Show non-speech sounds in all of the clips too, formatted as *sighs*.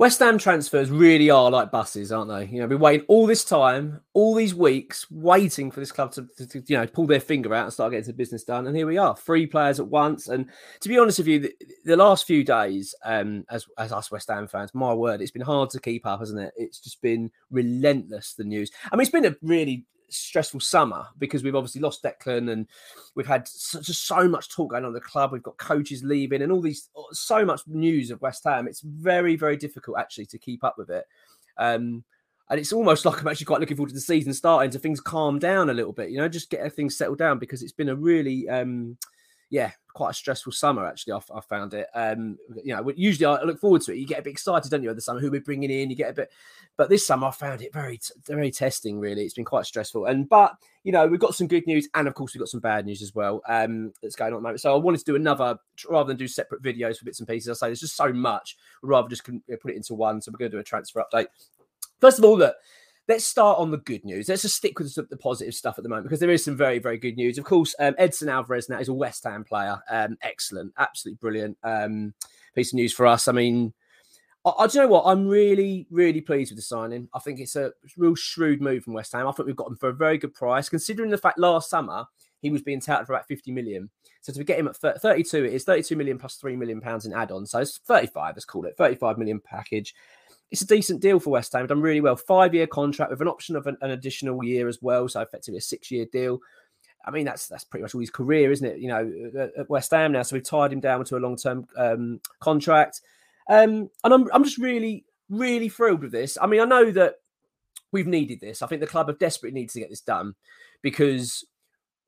West Ham transfers really are like buses, aren't they? You know, we've been waiting all this time, all these weeks, waiting for this club to, to, to, you know pull their finger out and start getting some business done. And here we are, three players at once. And to be honest with you, the, the last few days, um, as as us West Ham fans, my word, it's been hard to keep up, hasn't it? It's just been relentless. The news. I mean, it's been a really stressful summer because we've obviously lost Declan and we've had such so much talk going on the club. We've got coaches leaving and all these so much news of West Ham. It's very very difficult actually to keep up with it. Um, and it's almost like I'm actually quite looking forward to the season starting to things calm down a little bit, you know, just get things settled down because it's been a really um, yeah, quite a stressful summer actually. I, I found it. Um, you know, usually I look forward to it. You get a bit excited, don't you, over the summer? Who we're bringing in? You get a bit, but this summer I found it very, very testing. Really, it's been quite stressful. And but you know, we've got some good news, and of course we've got some bad news as well. Um, that's going on at the moment. So I wanted to do another rather than do separate videos for bits and pieces. I say there's just so much. Rather just put it into one. So we're going to do a transfer update. First of all, look let's start on the good news. Let's just stick with the positive stuff at the moment because there is some very, very good news. Of course, um, Edson Alvarez now is a West Ham player. Um, excellent, absolutely brilliant um, piece of news for us. I mean, I, I do you know what? I'm really, really pleased with the signing. I think it's a real shrewd move from West Ham. I think we've got him for a very good price, considering the fact last summer he was being touted for about 50 million. So to get him at 32, it is 32 million plus 3 million pounds in add on. So it's 35, let's call it 35 million package it's a decent deal for West Ham. Done really well. Five year contract with an option of an, an additional year as well. So effectively a six year deal. I mean, that's that's pretty much all his career, isn't it? You know, at West Ham now. So we've tied him down to a long term um, contract. Um, and I'm I'm just really really thrilled with this. I mean, I know that we've needed this. I think the club have desperately needed to get this done because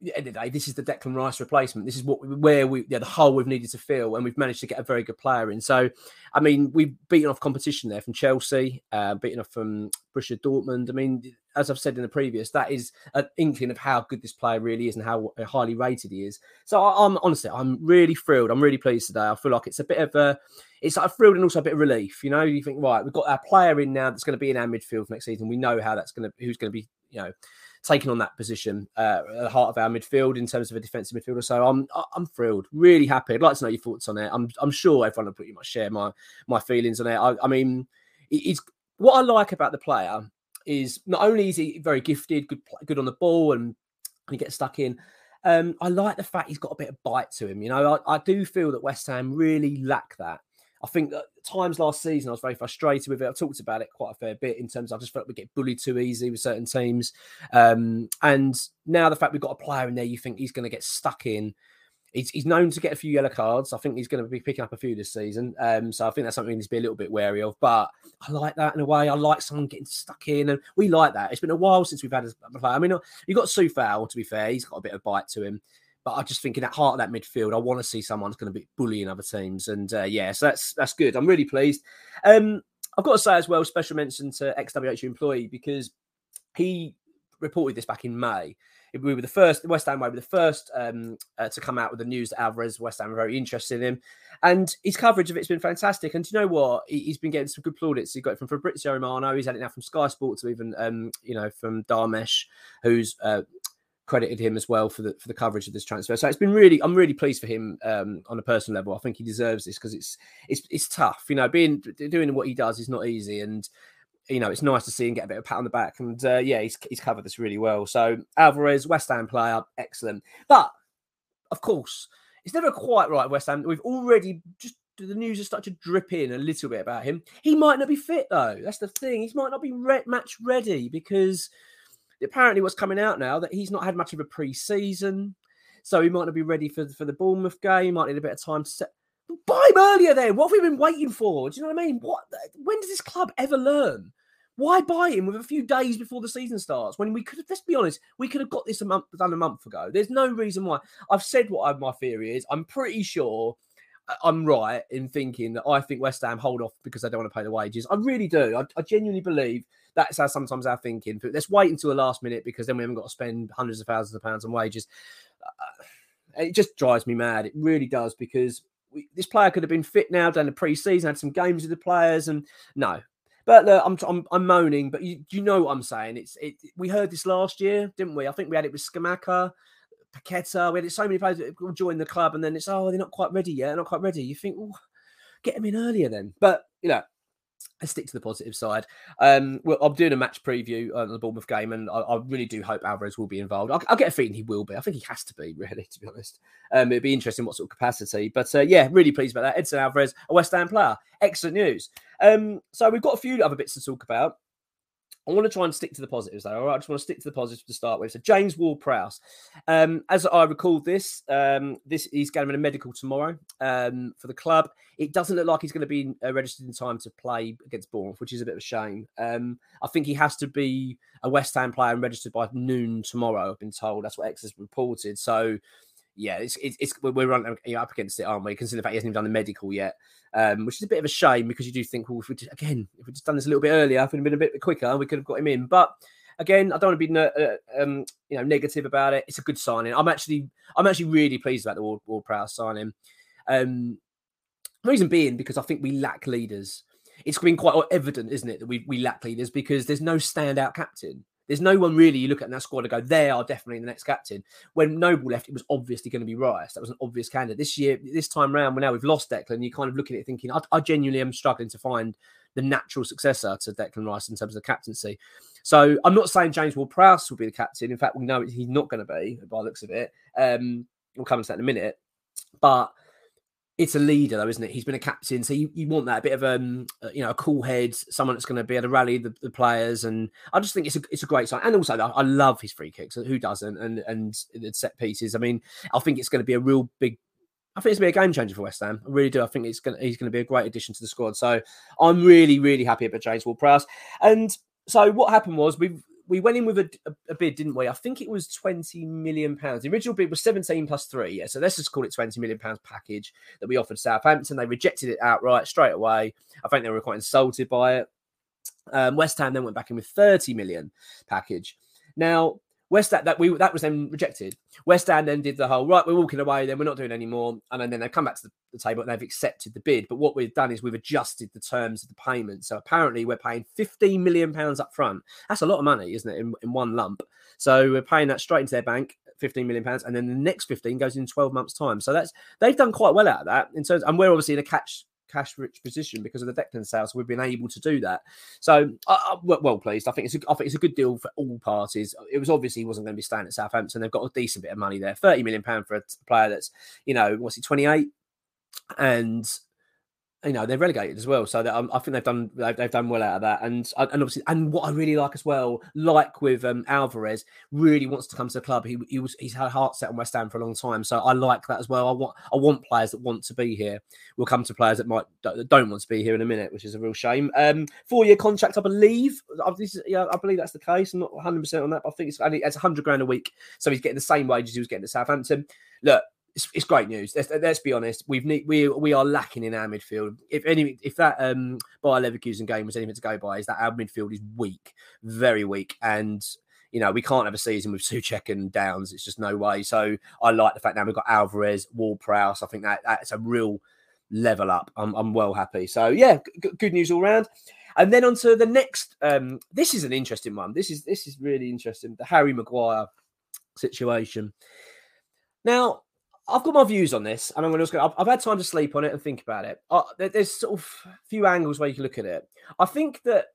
end of the day, this is the Declan Rice replacement. This is what where we yeah, the hole we've needed to fill, and we've managed to get a very good player in. So, I mean, we've beaten off competition there from Chelsea, uh, beaten off from Borussia Dortmund. I mean, as I've said in the previous, that is an inkling of how good this player really is and how highly rated he is. So, I, am honestly, I'm really thrilled. I'm really pleased today. I feel like it's a bit of a, it's like a thrilled and also a bit of relief. You know, you think right, we've got our player in now that's going to be in our midfield next season. We know how that's going to, who's going to be, you know taking on that position uh, at the heart of our midfield in terms of a defensive midfielder. So I'm I'm thrilled, really happy. I'd like to know your thoughts on it. I'm I'm sure everyone will pretty much share my my feelings on it. I, I mean, it's what I like about the player is not only is he very gifted, good good on the ball, and he gets stuck in. Um, I like the fact he's got a bit of bite to him. You know, I, I do feel that West Ham really lack that. I think that times last season I was very frustrated with it. I've talked about it quite a fair bit in terms of I just felt we get bullied too easy with certain teams. Um, and now the fact we've got a player in there, you think he's going to get stuck in. He's, he's known to get a few yellow cards. I think he's going to be picking up a few this season. Um, so I think that's something to be a little bit wary of. But I like that in a way. I like someone getting stuck in, and we like that. It's been a while since we've had a player. I mean, you've got Coufal, to be fair. He's got a bit of bite to him. But I just think in that heart of that midfield, I want to see someone's going to be bullying other teams. And uh, yeah, so that's that's good. I'm really pleased. Um, I've got to say as well, special mention to XWH employee because he reported this back in May. We were the first, West Ham We were the first um, uh, to come out with the news that Alvarez, West Ham, were very interested in him. And his coverage of it's been fantastic. And do you know what? He, has been getting some good plaudits. He got it from Fabrizio Romano. He's had it now from Sky Sports, even, um, you know, from Dharmesh, who's uh, credited him as well for the for the coverage of this transfer. So it's been really, I'm really pleased for him um, on a personal level. I think he deserves this because it's it's it's tough. You know, being doing what he does is not easy, and you know, it's nice to see him get a bit of pat on the back. And uh, yeah, he's, he's covered this really well. So Alvarez, West Ham player, excellent. But of course, it's never quite right, West Ham. We've already just the news has started to drip in a little bit about him. He might not be fit though. That's the thing. He might not be re- match ready because apparently what's coming out now that he's not had much of a pre-season, so he might not be ready for for the Bournemouth game. He might need a bit of time to set. Buy him earlier then. What have we been waiting for? Do you know what I mean? What? When does this club ever learn? Why buy him with a few days before the season starts when we could have, let's be honest, we could have got this a month done a month ago. There's no reason why. I've said what I, my theory is. I'm pretty sure uh, I'm right in thinking that I think West Ham hold off because they don't want to pay the wages. I really do. I, I genuinely believe that's how sometimes our thinking. But let's wait until the last minute because then we haven't got to spend hundreds of thousands of pounds on wages. Uh, it just drives me mad. It really does because we, this player could have been fit now, done the pre-season, had some games with the players, and no. But look, I'm, I'm, I'm moaning, but you, you know what I'm saying. It's it. We heard this last year, didn't we? I think we had it with Scamacca, Paqueta. We had so many players that join the club, and then it's oh they're not quite ready yet, they're not quite ready. You think, well, get them in earlier then. But you know, I stick to the positive side. Um, well, I'm doing a match preview on the Bournemouth game, and I, I really do hope Alvarez will be involved. I'll, I'll, get a feeling he will be. I think he has to be, *laughs* really, to be honest. Um, it'd be interesting what sort of capacity. But uh, yeah, really pleased about that. Edson Alvarez, a West Ham player. Excellent news. Um, so we've got a few other bits to talk about. I want to try and stick to the positives, though. All right, I just want to stick to the positives to start with. So James Ward-Prowse, um, as I recalled this, um, this he's going to a medical tomorrow um, for the club. It doesn't look like he's going to be uh, registered in time to play against Bournemouth, which is a bit of a shame. Um, I think he has to be a West Ham player and registered by noon tomorrow. I've been told that's what X has reported. So yeah, it's, it's, it's we're running up against it, aren't we? Considering the fact he hasn't even done the medical yet um, which is a bit of a shame because you do think, well, if we just, again, if we just done this a little bit earlier, if we'd been a bit quicker, we could have got him in. But again, I don't want to be uh, um, you know negative about it. It's a good signing. I'm actually I'm actually really pleased about the Ward, Ward Prowse signing. Um, reason being because I think we lack leaders. It's been quite evident, isn't it, that we we lack leaders because there's no standout captain. There's no one really you look at in that squad and go, they are definitely the next captain. When Noble left, it was obviously going to be Rice. That was an obvious candidate. This year, this time round, now we've lost Declan, You're kind of looking at it thinking, I, I genuinely am struggling to find the natural successor to Declan Rice in terms of the captaincy. So I'm not saying James Ward Prowse will be the captain. In fact, we know he's not going to be by the looks of it. Um, we'll come to that in a minute. But it's a leader though, isn't it? He's been a captain, so you, you want that a bit of um, uh, you know, a cool head, someone that's going to be able to rally the, the, players, and I just think it's a it's a great sign. And also, I love his free kicks. Who doesn't? And and the set pieces. I mean, I think it's going to be a real big. I think it's going to be a game changer for West Ham. I really do. I think it's going to, he's going to be a great addition to the squad. So I'm really really happy about James Ward-Prowse. And so what happened was we've we went in with a, a, a, bid, didn't we? I think it was 20 million pounds. The original bid was 17 plus three. Yeah. So let's just call it 20 million pounds package that we offered Southampton. They rejected it outright straight away. I think they were quite insulted by it. Um, West Ham then went back in with 30 million package. Now, West Ham that we that was then rejected. West Ham then did the whole right. We're walking away. Then we're not doing any more. And then they've come back to the, the, table and they've accepted the bid. But what we've done is we've adjusted the terms of the payment. So apparently we're paying 15 million pounds up front. That's a lot of money, isn't it? In, in one lump. So we're paying that straight into their bank. 15 million pounds and then the next 15 goes in 12 months time so that's they've done quite well out of that in terms and we're obviously in a catch cash rich position because of the Declan sales. We've been able to do that. So, uh, well pleased. I think it's a, I think it's a good deal for all parties. It was obviously he wasn't going to be staying at Southampton. They've got a decent bit of money there. Thirty million pound for a player that's you know what's he twenty eight, and you know they're relegated as well. So um, I think they've done they've, they've, done well out of that, and and obviously and what I really like as well, like with um, Alvarez, really wants to come to the club. He, he was he's had a heart set on West Ham for a long time, so I like that as well. I want I want players that want to be here. We'll come to players that might that don't want to be here in a minute, which is a real shame. Um, four year contract, I believe. Is, yeah, I believe that's the case. I'm not 100 percent on that, but I think it's it's 100 grand a week, so he's getting the same wages he was getting at Southampton. Look, it's, it's great news. Let's, let's, be honest. We've we we are lacking in our midfield. If any, if that um Bayer Leverkusen game was anything to go by, is that our midfield is weak, very weak, and you know we can't have a season with *laughs* Soucek and Downes. It's just no way. So I like the fact now we've got Alvarez, Ward-Prowse. I think that that's a real level up. I'm I'm well happy. So yeah, g- good news all round. And then on to the next. Um, this is an interesting one. This is this is really interesting. The Harry Maguire situation. Now, I've got my views on this, and I'm going to. I've, I've had time to sleep on it and think about it. Uh, there's sort of a few angles where you can look at it. I think that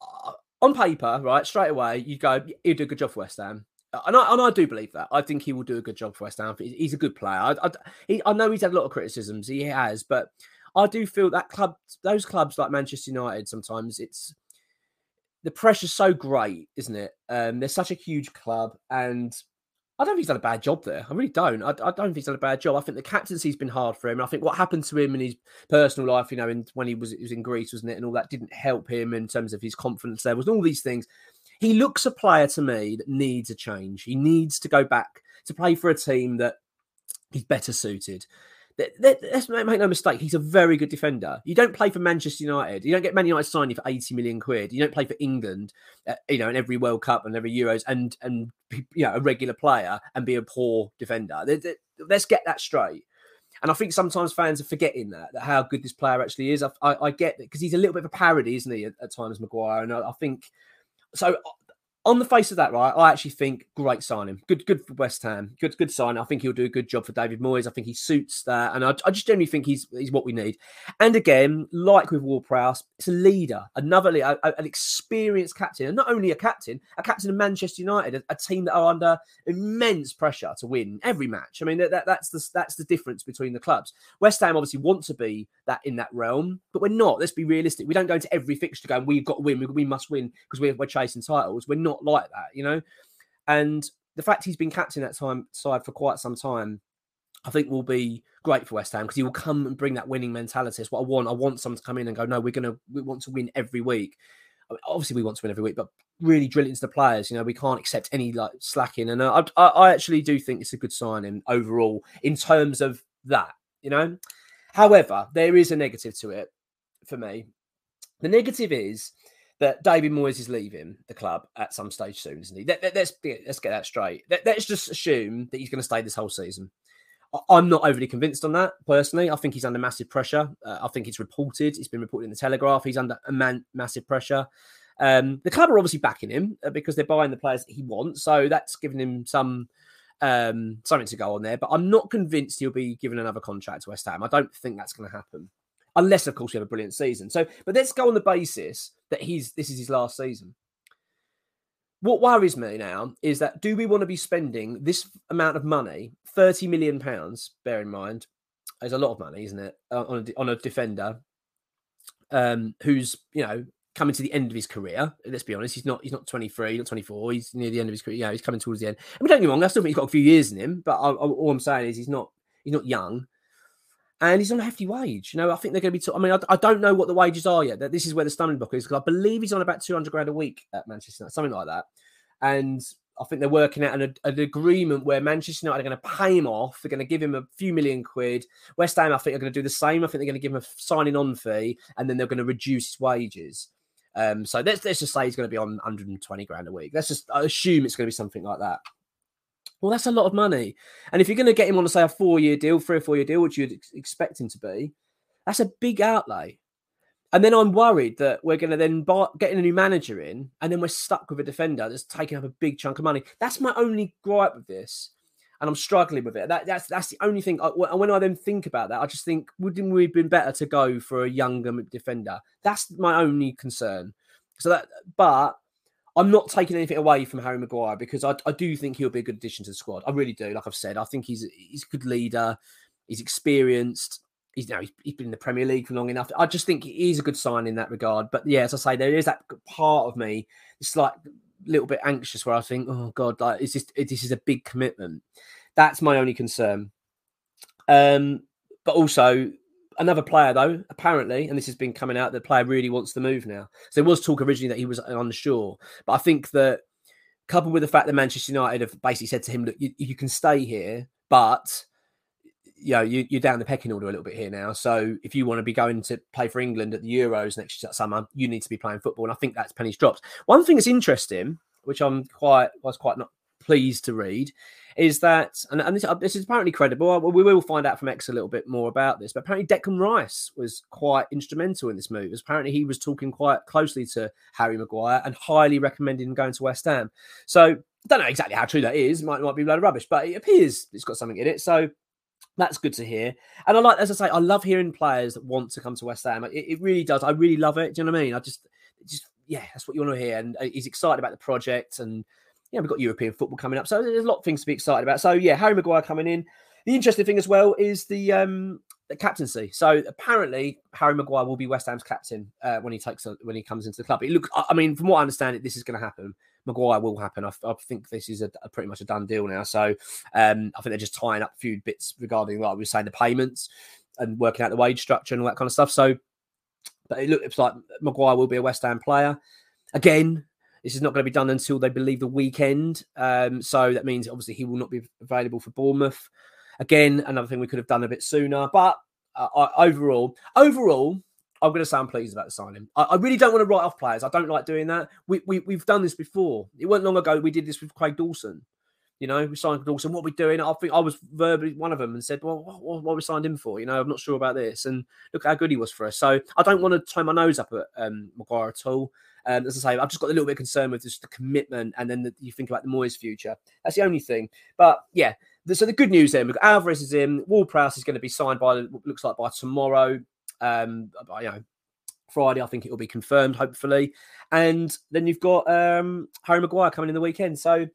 uh, on paper, right, straight away, you go, he'll do a good job for West Ham. Uh, and I, and I do believe that. I think he will do a good job for West Ham. He's a good player. I, I, he, I know he's had a lot of criticisms. He has, but I do feel that club, those clubs like Manchester United, sometimes it's the pressure's so great, isn't it? Um, they're such a huge club, and I don't think he's done a bad job there. I really don't. I, I, don't think he's done a bad job. I think the captaincy's been hard for him. I think what happened to him in his personal life, you know, in, when he was, he was in Greece, wasn't it, and all that didn't help him in terms of his confidence levels and all these things. He looks a player to me that needs a change. He needs to go back to play for a team that he's better suited let's make no mistake, he's a very good defender. You don't play for Manchester United. You don't get Man United signing for 80 million quid. You don't play for England, uh, you know, in every World Cup and every Euros and, and you know, a regular player and be a poor defender. Let's get that straight. And I think sometimes fans are forgetting that, that how good this player actually is. I, I, I get that because he's a little bit of a parody, isn't he, at, at times, Maguire? And I, I think so on the face of that, right, I actually think great signing. Good, good for West Ham. Good, good sign. I think he'll do a good job for David Moyes. I think he suits that, and I, I just generally think he's he's what we need. And again, like with Ward-Prowse, it's a leader, another a, an experienced captain, and not only a captain, a captain of Manchester United, a, a, team that are under immense pressure to win every match. I mean, that, that's the that's the difference between the clubs. West Ham obviously want to be that in that realm, but we're not. Let's be realistic. We don't go into every fixture going, we've got to win, we, we must win because we're, we're chasing titles. We're not not like that, you know. And the fact he's been captain that time side for quite some time, I think will be great for West Ham because he will come and bring that winning mentality. It's what I want. I want someone to come in and go, no, we're gonna we want to win every week. I mean, obviously, we want to win every week, but really drill it into the players. You know, we can't accept any like slacking. And uh, I, I actually do think it's a good signing overall in terms of that. You know, however, there is a negative to it for me. The negative is that David Moyes is leaving the club at some stage soon, isn't he? Let, us let's, let's get that straight. Let, us just assume that he's going to stay this whole season. I'm not overly convinced on that personally. I think he's under massive pressure. Uh, I think it's reported. It's been reported in the Telegraph. He's under a man, massive pressure. Um, the club are obviously backing him uh, because they're buying the players that he wants. So that's giving him some um, something to go on there. But I'm not convinced he'll be given another contract to West Ham. I don't think that's going to happen unless of course we have a brilliant season. So, but let's go on the basis that he's this is his last season. What worries me now is that do we want to be spending this amount of money, thirty million pounds? Bear in mind, is a lot of money, isn't it, uh, on a, on a defender um, who's you know coming to the end of his career. Let's be honest, he's not he's not 23, not 24. He's near the end of his career. Yeah, he's coming towards the end. I mean, don't get me wrong, I still think he's got a few years in him, but I, I, all I'm saying is he's not he's not young and he's on a hefty wage. You know, I think they're going to be. I mean, I, I, don't know what the wages are yet. That this is where the stumbling block is because I believe he's on about two hundred grand a week at Manchester United, something like that. And I think they're working out an, an agreement where Manchester United are going to pay him off. They're going to give him a few million quid. West Ham, I think, are going to do the same. I think they're going to give him a signing on fee, and then they're going to reduce wages. Um, so let's let's just say he's going to be on 120 grand a week. Let's just assume it's going to be something like that. Well, that's a lot of money. And if you're going to get him on, say, a four year deal, three or four year deal, which you'd expect him to be, that's a big outlay. And then I'm worried that we're going to then buy, get a new manager in, and then we're stuck with a defender that's taking up a big chunk of money. That's my only gripe with this, and I'm struggling with it. That, that's that's the only thing. I, when I then think about that, I just think wouldn't we have been better to go for a younger defender? That's my only concern. So that, but I'm not taking anything away from Harry Maguire because I, I do think he'll be a good addition to the squad. I really do. Like I've said, I think he's he's a good leader. He's experienced. he's you know he's, he's been in the Premier League for long enough. I just think he's a good sign in that regard. But yeah, as I say, there is that part of me. It's like a little bit anxious where I think, oh god, like is this this is a big commitment. That's my only concern. Um, but also another player though, apparently, and this has been coming out, the player really wants to move now. So there was talk originally that he was unsure, but I think that coupled with the fact that Manchester United have basically said to him, look, you, you can stay here, but you know, you, are down the pecking order a little bit here now. So if you want to be going to play for England at the Euros next summer, you need to be playing football. And I think that's pennies dropped. One thing that's interesting, which I'm quite I was quite not pleased to read, is that, and, and this, uh, this, is apparently credible. We will find out from X a little bit more about this, but apparently Declan Rice was quite instrumental in this move. Apparently, he was talking quite closely to Harry Maguire and highly recommending going to West Ham. So I don't know exactly how true that is. Might, might be a load of rubbish, but it appears it's got something in it. So that's good to hear. And I like, as I say, I love hearing players that want to come to West Ham. It, it really does. I really love it. Do you know what I mean? I just, just, yeah, that's what you want to hear. And uh, he's excited about the project and yeah, we've got European football coming up, so there's a lot of things to be excited about. So yeah, Harry Maguire coming in. The interesting thing as well is the um the captaincy. So apparently Harry Maguire will be West Ham's captain uh, when he takes a, when he comes into the club. It look, I mean, from what I understand, it this is going to happen. Maguire will happen. I, I think this is a, a, pretty much a done deal now. So um, I think they're just tying up a few bits regarding, like we were saying, the payments and working out the wage structure and all that kind of stuff. So, but it looks like Maguire will be a West Ham player again. This is not going to be done until they believe the weekend. Um, so that means obviously he will not be available for Bournemouth. Again, another thing we could have done a bit sooner. But uh, I, overall, overall, I'm going to I'm pleased about the signing. I, I, really don't want to write off players. I don't like doing that. We, we, we've done this before. It wasn't long ago we did this with Craig Dawson. You know, we signed Dawson. What are we doing? I think I was verbally one of them and said, "Well, what, what we signed him for?" You know, I'm not sure about this. And look how good he was for us. So I don't want to turn my nose up at um, Maguire at all. Um, as I say, I've just got a little bit concerned with just the commitment, and then the, you think about the Moyes future. That's the only thing. But yeah, the, so the good news then, we've got Alvarez is in. Ward-Prowse is going to be signed by looks like by tomorrow. Um, by, you know, Friday, I think it will be confirmed, hopefully. And then you've got um, Harry Maguire coming in the weekend. So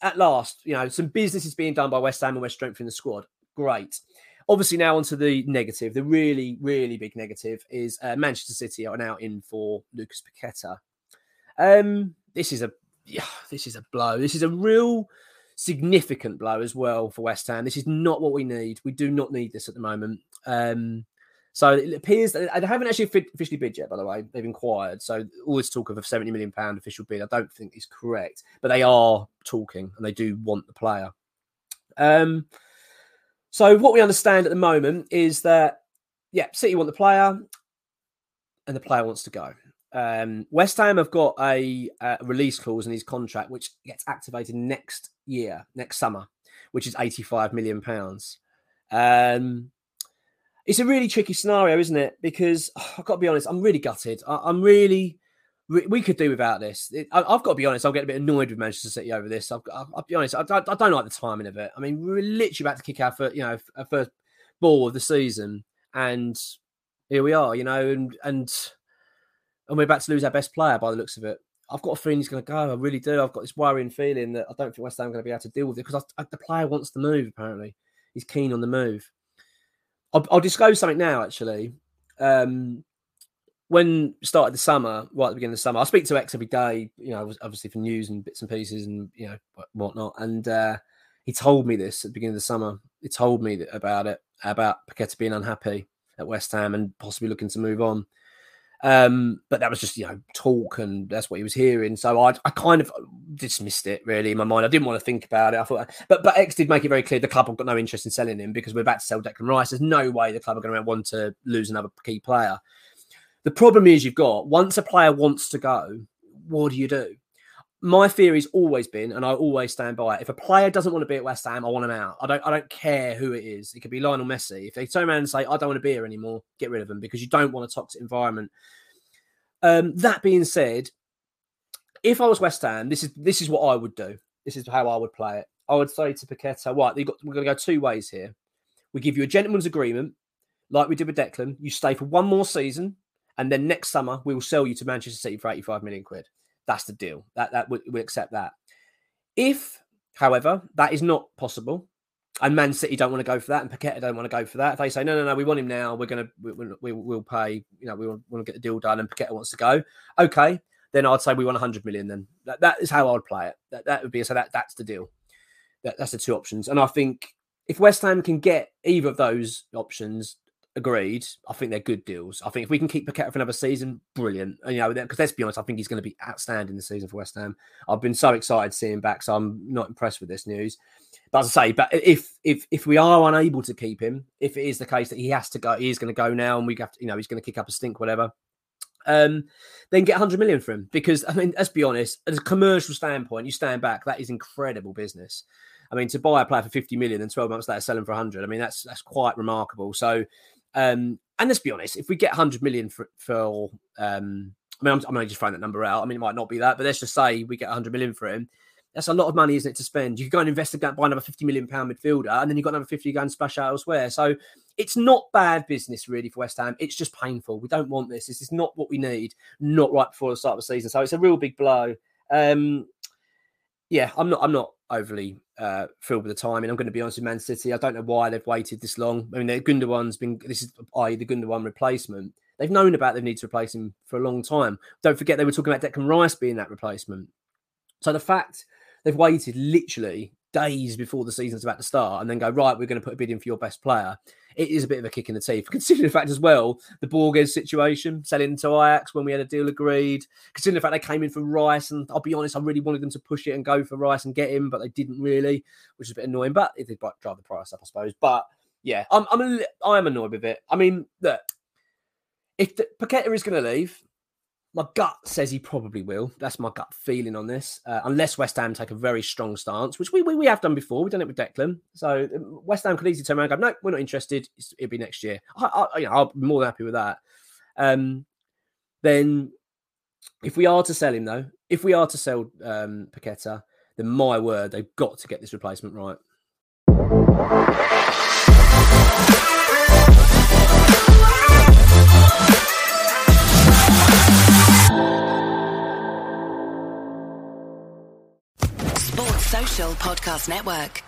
at last, you know, some business is being done by West Ham and we're strengthening the squad. Great. Obviously, now onto the negative. The really, really big negative is uh, Manchester City are now in for Lucas Paqueta. Um, this is a yeah, this is a blow. This is a real significant blow as well for West Ham. This is not what we need. We do not need this at the moment. Um, so it appears that I haven't actually officially bid yet, by the way. They've inquired. So all this talk of a 70 million pound official bid, I don't think is correct, but they are talking and they do want the player. Um, so what we understand at the moment is that yeah, City want the player, and the player wants to go. Um, West Ham have got a, a, release clause in his contract, which gets activated next year, next summer, which is 85 million pounds. Um, it's a really tricky scenario, isn't it? Because oh, *sighs* I've got to be honest, I'm really gutted. I, am really, we could do without this. It, I, have got to be honest, I'll get a bit annoyed with Manchester City over this. I've, I'll, I'll be honest, I, I, don't like the timing of it. I mean, we are literally about to kick our first, you know, our first ball of the season, and here we are, you know, and and and we're about to lose our best player by the looks of it. I've got a feeling he's going to go. I really do. I've got this worrying feeling that I don't think West Ham are going to be able to deal with it because the player wants to move. Apparently, he's keen on the move. I'll, I'll disclose something now. Actually, um, when started the summer, right at the beginning of the summer, I speak to X every day. You know, obviously for news and bits and pieces and you know whatnot. And uh, he told me this at the beginning of the summer. He told me about it about Paqueta being unhappy at West Ham and possibly looking to move on. Um, but that was just you know talk, and that's what he was hearing. So I, I kind of dismissed it really in my mind. I didn't want to think about it. I thought, but but X did make it very clear the club have got no interest in selling him because we're about to sell Declan Rice. There's no way the club are going to want to lose another key player. The problem is you've got once a player wants to go, what do you do? my theory's always been, and I always stand by it. If a player doesn't want to be at West Ham, I want him out. I don't. I don't care who it is. It could be Lionel Messi. If they turn around and say, "I don't want to be here anymore," get rid of them because you don't want a toxic environment. Um, that being said, if I was West Ham, this is this is what I would do. This is how I would play it. I would say to Paqueta, "Right, got, we're going to go two ways here. We give you a gentleman's agreement, like we did with Declan. You stay for one more season, and then next summer we will sell you to Manchester City for eighty-five million quid." That's the deal. That that we, we accept that. If, however, that is not possible, and Man City don't want to go for that, and Paqueta don't want to go for that. If they say no, no, no, we want him now. We're gonna we, we, we'll pay. You know, we want, want to get the deal done, and Paqueta wants to go. Okay, then I'd say we want 100 million. Then that, that is how I'd play it. That, that would be so that that's the deal. That, that's the two options. And I think if West Ham can get either of those options agreed, I think they're good deals. I think if we can keep Paqueta for another season, brilliant. And, you know, because let's be honest, I think he's going to be outstanding this season for West Ham. I've been so excited seeing back, so I'm not impressed with this news. But as I say, but if if if we are unable to keep him, if it is the case that he has to go, he is going to go now, and we have to, you know, he's going to kick up a stink, whatever um, then get 100 million for him. Because, I mean, let's be honest, as a commercial standpoint, you stand back, that is incredible business. I mean, to buy a player for 50 million and 12 months later sell him for 100, I mean, that's that's quite remarkable. So, um, and let's be honest, if we get 100 million for, for um, I mean, I'm, I'm just throwing that number out. I mean, it might not be that, but let's just say we get 100 million for him. That's a lot of money, isn't it, to spend? You could go and invest and buy another 50 million pound midfielder, and then you've got another 50 to go and splash out elsewhere. So it's not bad business really for West Ham. It's just painful. We don't want this. This is not what we need. Not right before the start of the season. So it's a real big blow. Um, yeah, I'm not. I'm not overly uh, thrilled with the timing. I'm going to be honest with Man City. I don't know why they've waited this long. I mean, the Gundogan's been. This is i.e. the Gundogan replacement. They've known about they need to replace him for a long time. Don't forget they were talking about Declan Rice being that replacement. So the fact they've waited literally days before the season's about to start and then go right, we're going to put a bid in for your best player it is a bit of a kick in the teeth. *laughs* Considering the fact as well, the Borges situation, selling to Ajax when we had a deal agreed. Considering the fact they came in for Rice, and I'll be honest, I really wanted them to push it and go for Rice and get him, but they didn't really, which is a bit annoying. But it did drive the price up, I suppose. But yeah, I'm I'm a, I'm annoyed with it. I mean, look, if the, Paqueta is going to leave, my gut says he probably will. That's my gut feeling on this, uh, unless West Ham take a very strong stance, which we, we, we have done before. We've done it with Declan. So um, West Ham could easily turn around and go, no, we're not interested. It'll be next year. I, I, you know, I'll be more than happy with that. Um, then, if we are to sell him, though, if we are to sell um, Paqueta, then my word, they've got to get this replacement right. Podcast Network.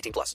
18 plus.